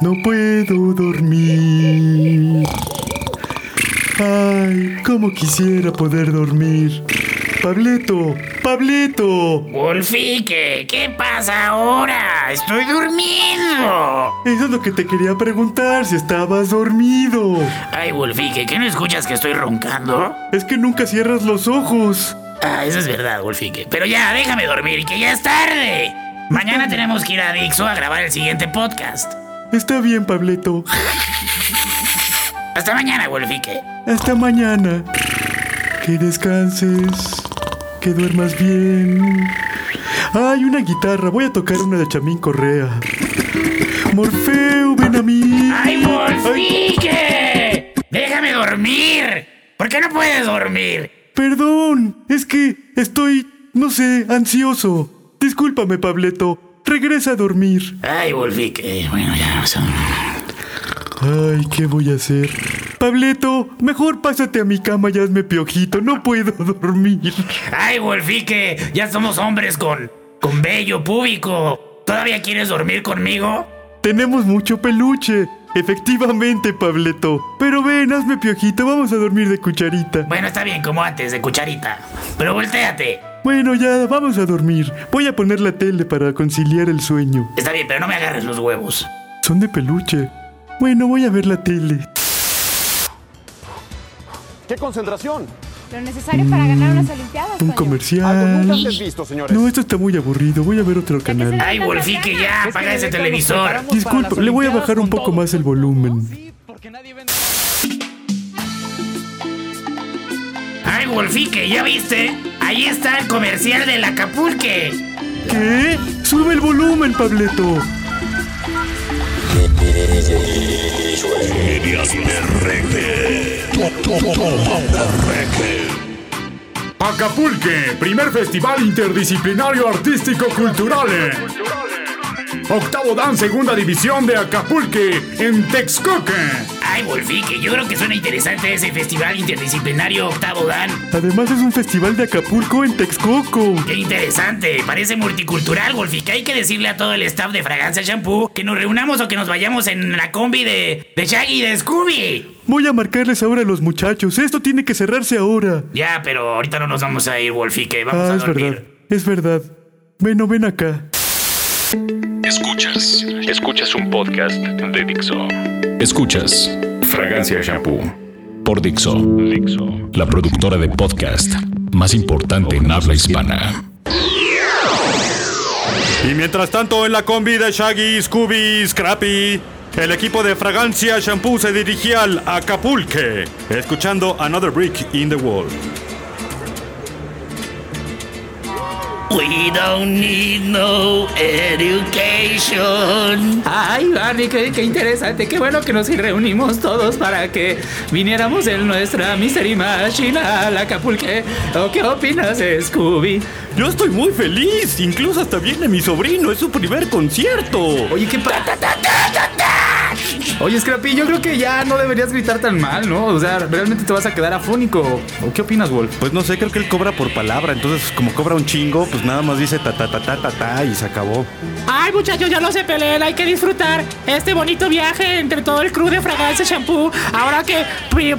No puedo dormir. Ay, cómo quisiera poder dormir. Pableto, Pableto. Wolfique, ¿qué pasa ahora? Estoy durmiendo. Eso es lo que te quería preguntar, si estabas dormido. Ay, Wolfique, ¿qué no escuchas que estoy roncando? Es que nunca cierras los ojos. Ah, eso es verdad, Wolfique. Pero ya, déjame dormir, que ya es tarde. Mañana tenemos que ir a Dixo a grabar el siguiente podcast. Está bien, Pableto. Hasta mañana, Wolfique. Hasta mañana. Que descanses. Que duermas bien. Hay una guitarra. Voy a tocar una de Chamín Correa. Morfeo, ven a mí. ¡Ay, Wolfique! ¡Déjame dormir! ¿Por qué no puedes dormir? Perdón. Es que estoy, no sé, ansioso. Discúlpame, Pableto. Regresa a dormir. Ay, Wolfique. Bueno, ya vamos a... Ay, ¿qué voy a hacer? Pableto, mejor pásate a mi cama y hazme piojito. No puedo dormir. Ay, Wolfique, ya somos hombres con, con vello púbico. ¿Todavía quieres dormir conmigo? Tenemos mucho peluche. Efectivamente, Pableto. Pero ven, hazme piojito. Vamos a dormir de cucharita. Bueno, está bien, como antes, de cucharita. Pero volteate. Bueno, ya, vamos a dormir. Voy a poner la tele para conciliar el sueño. Está bien, pero no me agarres los huevos. Son de peluche. Bueno, voy a ver la tele. ¡Qué concentración! Lo necesario para ganar unas Olimpiadas. Un Toño. Algo comercial. nunca antes visto, señores. No, esto está muy aburrido. Voy a ver otro canal. Ay, Wolfique, ya, apaga ese televisor. Disculpa, le voy a bajar un poco más el volumen. Ay, Wolfique, ¿ya viste? Ahí está el comercial del Acapulque. ¿Qué? Sube el volumen, Pableto. Acapulque, primer festival interdisciplinario artístico cultural. Octavo Dan, segunda división de Acapulque, en Texcoco. Ay, Wolfique, yo creo que suena interesante ese festival interdisciplinario Octavo Dan. Además es un festival de Acapulco en Texcoco. Qué interesante, parece multicultural, Wolfique. Hay que decirle a todo el staff de Fragancia Shampoo que nos reunamos o que nos vayamos en la combi de, de Shaggy y de Scooby. Voy a marcarles ahora a los muchachos. Esto tiene que cerrarse ahora. Ya, pero ahorita no nos vamos a ir, Wolfique. Vamos Ah, a es dormir. verdad. Es verdad. Bueno, ven acá. Escuchas. Escuchas un podcast de Dixo. Escuchas Fragancia Shampoo por Dixo. Dixo. La productora de podcast más importante en habla hispana. Y mientras tanto, en la combi de Shaggy, Scooby, Scrappy, el equipo de Fragancia Shampoo se dirigía al Acapulque, escuchando Another Brick in the Wall. We don't need no education. Ay, Barney, qué, qué interesante. Qué bueno que nos reunimos todos para que viniéramos en nuestra Mystery Machine al Acapulque. ¿O qué opinas, Scooby? Yo estoy muy feliz, incluso hasta viene mi sobrino, es su primer concierto. Oye, ¿qué pa- Oye, Scrappy, yo creo que ya no deberías gritar tan mal, ¿no? O sea, realmente te vas a quedar afónico. ¿O qué opinas, Wolf? Pues no sé, creo que él cobra por palabra, entonces como cobra un chingo, pues nada más dice ta ta ta ta ta ta y se acabó. Ay, muchachos, ya no se peleen, hay que disfrutar este bonito viaje entre todo el crew de Fragancia Shampoo. Ahora que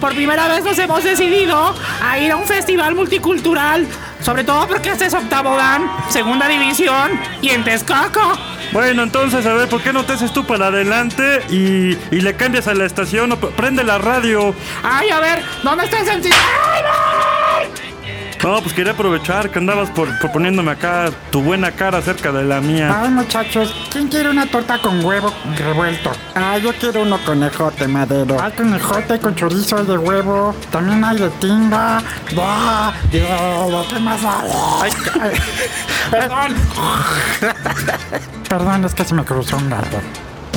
por primera vez nos hemos decidido a ir a un festival multicultural. Sobre todo porque este es octavo dan, segunda división y en Texcoco. Bueno, entonces, a ver, ¿por qué no te haces tú para adelante y, y le cambias a la estación o prende la radio? Ay, a ver, ¿dónde está el sentido? ¡Ay, no! Pues quería aprovechar que andabas por, por poniéndome acá tu buena cara cerca de la mía. Ay, muchachos, ¿quién quiere una torta con huevo revuelto? Ah, yo quiero uno con ejote, madero. Hay con ejote, con chorizo de huevo. También hay de tinga. ¡Bah! Dios, ¿Qué más hay? Ay, ay. Perdón. Perdón, es que se me cruzó un gato.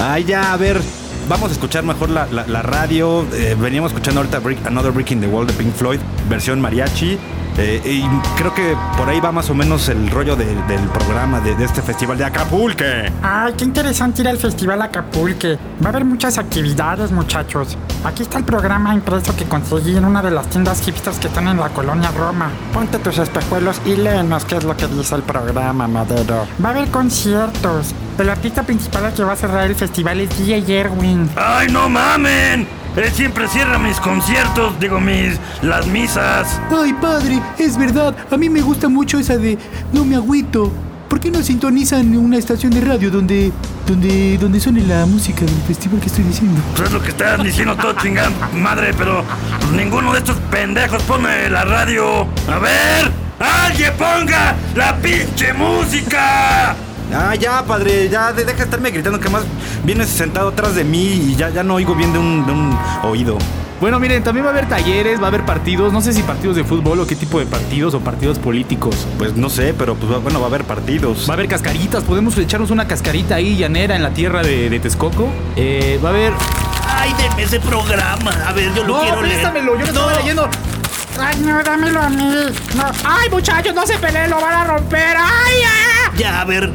Ay, ya, a ver. Vamos a escuchar mejor la, la- la radio. Eh, veníamos escuchando ahorita Brick- Another Brick in the Wall de Pink Floyd, versión mariachi. Eh, y creo que por ahí va más o menos el rollo de- del programa de, de este festival de Acapulque. Ay, qué interesante ir al Festival Acapulque. Va a haber muchas actividades, muchachos. Aquí está el programa impreso que conseguí en una de las tiendas hipsters que están en la colonia Roma. Ponte tus espejuelos y léenos qué es lo que dice el programa, Madero. Va a haber conciertos. El artista principal que va a cerrar el festival es DJ Erwin. ¡Ay, no mamen! Él siempre cierra mis conciertos, digo, mis. las misas. Ay, padre, es verdad. A mí me gusta mucho esa de No me agüito. ¿Por qué no sintonizan una estación de radio donde. donde. donde suene la música del festival que estoy diciendo? Pues es lo que estás diciendo todo chingada madre, pero pues, ninguno de estos pendejos pone la radio. A ver, alguien ponga la pinche música. Ah, ya, padre, ya de- deja de estarme gritando que más vienes sentado atrás de mí y ya, ya no oigo bien de un, de un oído. Bueno, miren, también va a haber talleres, va a haber partidos, no sé si partidos de fútbol o qué tipo de partidos o partidos políticos. Pues no sé, pero pues bueno, va a haber partidos. Va a haber cascaritas, podemos echarnos una cascarita ahí llanera en la tierra de, de Texcoco. Eh, va a haber... Ay, denme ese programa. A ver, yo lo No, quiero leer. préstamelo, yo lo estaba leyendo. Ay, no, dámelo a mí. No. Ay, muchachos, no se peleen, lo van a romper. Ay, ah. Ya, a ver.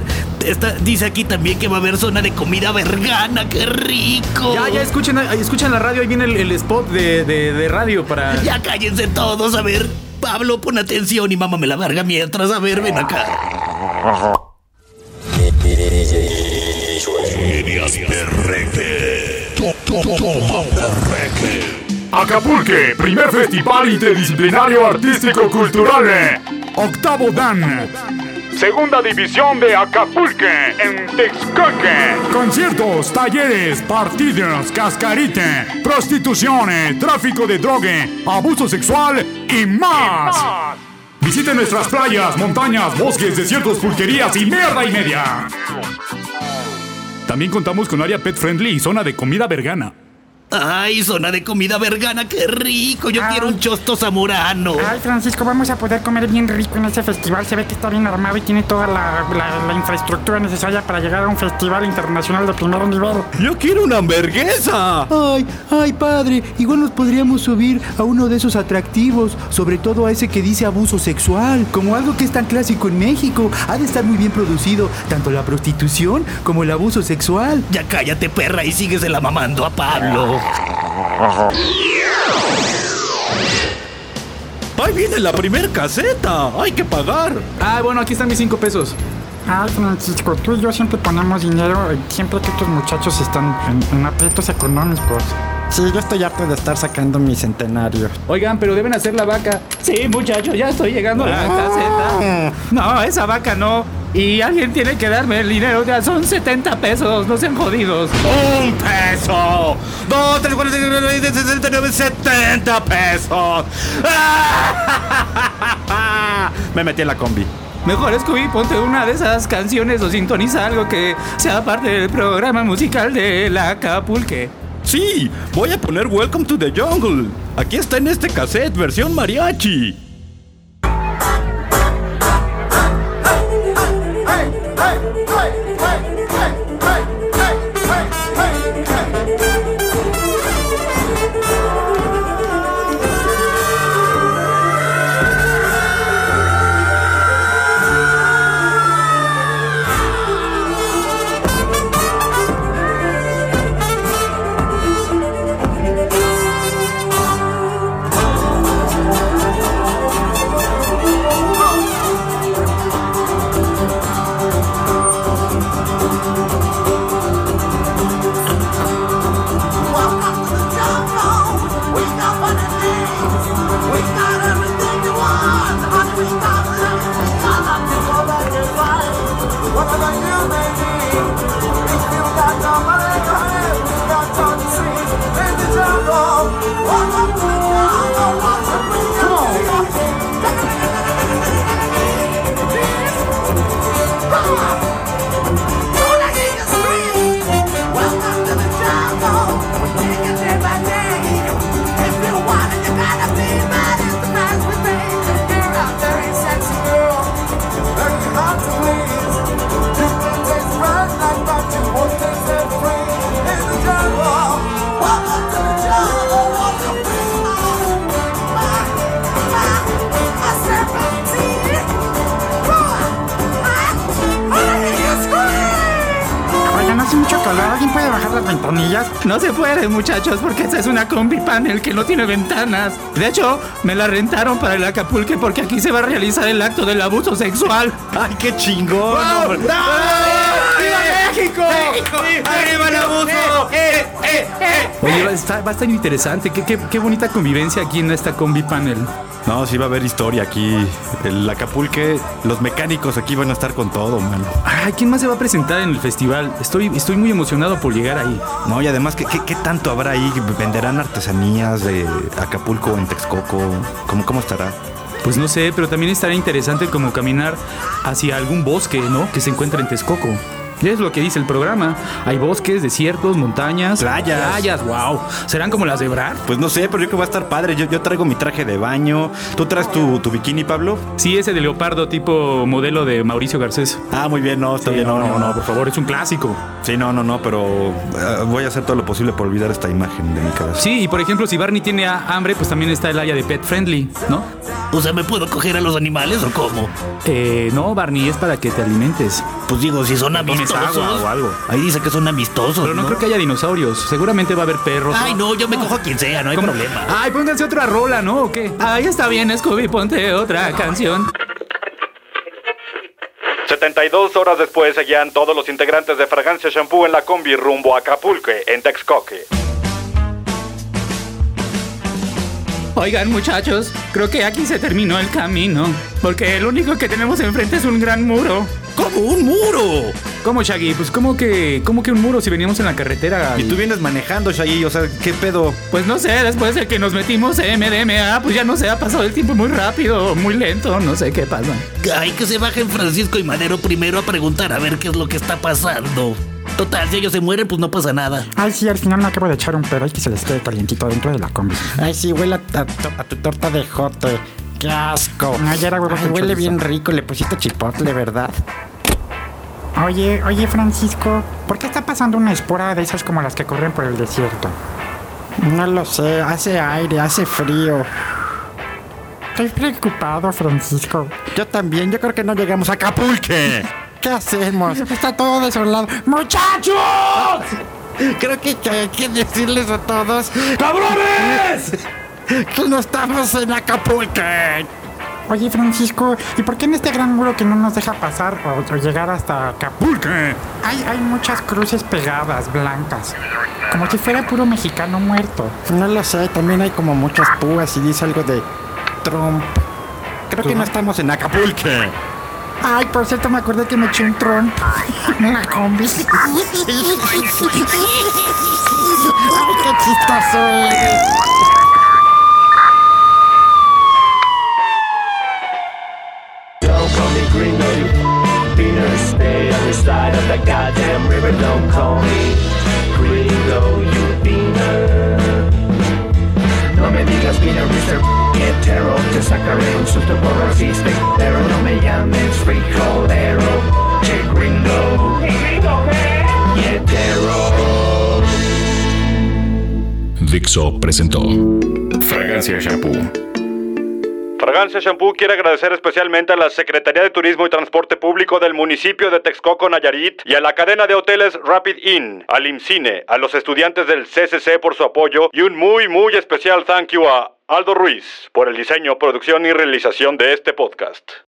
Dice aquí también que va a haber zona de comida vergana. ¡Qué rico! Ya, ya, escuchen, escuchen la radio, ahí viene el, el spot de, de- de radio para... Ya cállense todos, a ver. Pablo, pon atención y mámame la verga mientras. A ver, ven acá. Acapulque, primer festival interdisciplinario artístico cultural. Octavo Dan. Segunda división de Acapulque en Texcoque. Conciertos, talleres, partidos, cascarita, prostitución, tráfico de droga, abuso sexual y más. Visite nuestras playas, montañas, bosques, desiertos, pulquerías y mierda y media. También contamos con área pet friendly y zona de comida vergana. Ay, zona de comida vergana, qué rico. Yo quiero un chosto zamorano. Ay, Francisco, vamos a poder comer bien rico en ese festival. Se ve que está bien armado y tiene toda la, la- la infraestructura necesaria para llegar a un festival internacional de primer nivel. ¡Yo quiero una hamburguesa! Ay, ay, padre, igual nos podríamos subir a uno de esos atractivos, sobre todo a ese que dice abuso sexual, como algo que es tan clásico en México. Ha de estar muy bien producido, tanto la prostitución como el abuso sexual. Ya cállate, perra, y síguesela mamando a Pablo. ¡Ahí viene la primer caseta! ¡Hay que pagar! Ah, bueno, aquí están mis cinco pesos. Ay, Francisco, tú y yo siempre ponemos dinero siempre que estos muchachos están en, en aprietos económicos. Sí, yo estoy harto de estar sacando mi centenario. Oigan, pero deben hacer la vaca. Sí, muchachos, ya estoy llegando a la caseta. No, esa vaca no. Y alguien tiene que darme el dinero. Ya son 70 pesos, no sean jodidos. ¡Un peso! ¡Dos, tres, cuatro, cinco, seis, siete, sesenta nueve, setenta pesos! Me metí en la combi. Mejor, Scooby, ponte una de esas canciones o sintoniza algo que sea parte del programa musical de la Acapulque. Sí, voy a poner Welcome to the Jungle. Aquí está en este cassette, versión mariachi. Las ventanillas? No se puede, muchachos, porque esta es una combi panel que no tiene ventanas. De hecho, me la rentaron para el Acapulque porque aquí se va a realizar el acto del abuso sexual. ¡Ay, qué chingón! ¡No! ¡Viva México! ¡Arriba el abuso! Eh, Oye, va a estar, va a estar interesante. Qué, qué- qué bonita convivencia aquí en esta combi panel. No, sí va a haber historia aquí. El Acapulque, los mecánicos aquí van a estar con todo, mano. Ay, ¿quién más se va a presentar en el festival? Estoy, estoy muy emocionado por llegar ahí. No, y además, ¿qué, qué, qué tanto habrá ahí? ¿Venderán artesanías de Acapulco en Texcoco? ¿Cómo, cómo estará? Pues no sé, pero también estará interesante como caminar hacia algún bosque, ¿no? Que se encuentra en Texcoco. Es lo que dice el programa. Hay bosques, desiertos, montañas. Playas. Playas, wow. ¿Serán como las de Brad? Pues no sé, pero yo creo que va a estar padre. Yo, yo traigo mi traje de baño. ¿Tú traes tu, tu bikini, Pablo? Sí, ese de leopardo tipo modelo de Mauricio Garcés. Ah, muy bien, no, está Sí, bien. no, no, no, por favor, es un clásico. Sí, no, no, no, pero eh, voy a hacer todo lo posible por olvidar esta imagen de mi cabeza. Sí, y por ejemplo, si Barney tiene ha- hambre, pues también está el área de pet friendly, ¿no? O sea, ¿me puedo coger a los animales o cómo? Eh, no, Barney, es para que te alimentes. Pues digo, si son Tomes agua o algo. Ahí dice que son amistosos. Pero no, creo que haya dinosaurios. Seguramente va a haber perros. Ay, no, yo me cojo a quien sea, no hay ¿Cómo? problema. Ay, pónganse otra rola, ¿no? ¿O qué? Ahí está bien, Scooby, ponte otra canción. 72 horas después seguían todos los integrantes de Fragancia Shampoo en la combi rumbo a Acapulque, en Texcoque. Oigan, muchachos, creo que aquí se terminó el camino. Porque el único que tenemos enfrente es un gran muro. ¿Cómo un muro? ¿Cómo, Shaggy? Pues, ¿cómo que, cómo que un muro si veníamos en la carretera? Y tú vienes manejando, Shaggy, o sea, ¿qué pedo? Pues no sé, después de que nos metimos en MDMA, pues ya no sé, ha pasado el tiempo muy rápido, muy lento, no sé qué pasa. Ay, que se bajen Francisco y Madero primero a preguntar a ver qué es lo que está pasando. Total, si ellos se mueren, pues no pasa nada. Ay, sí, al final me acabo de echar un pedo. Hay que se les quede calientito dentro de la combi. Ay, sí, huele a, a- a tu torta de jote. Qué asco. Ay, era huevo Ay, huele chorizo. bien rico. Le pusiste chipotle, ¿verdad? Oye, oye, Francisco, ¿por qué está pasando una espora de esas como las que corren por el desierto? No lo sé. Hace aire, hace frío. Estoy preocupado, Francisco. Yo también. Yo creo que no llegamos a Acapulque. ¿Qué hacemos? Está todo desolado. ¡Muchachos! Creo que, hay que decirles a todos. ¡Cabrones! Que no estamos en Acapulque. Oye, Francisco, ¿y por qué en este gran muro que no nos deja pasar o, o llegar hasta Acapulco hay, hay muchas cruces pegadas, blancas? Como si fuera puro mexicano muerto. No lo sé. También hay como muchas púas y dice algo de Trump. Creo que no estamos en Acapulque. Ay, por cierto, me acordé que me eché un tromp en la combi. ¡Ay, qué chistoso eres! Dixo presentó Fragancia Shampoo. Fragancia Shampoo quiere agradecer especialmente a la Secretaría de Turismo y Transporte Público del municipio de Texcoco, Nayarit, y a la cadena de hoteles Rapid Inn, al IMCINE, a los estudiantes del CCC por su apoyo y un muy, muy especial thank you a Aldo Ruiz por el diseño, producción y realización de este podcast.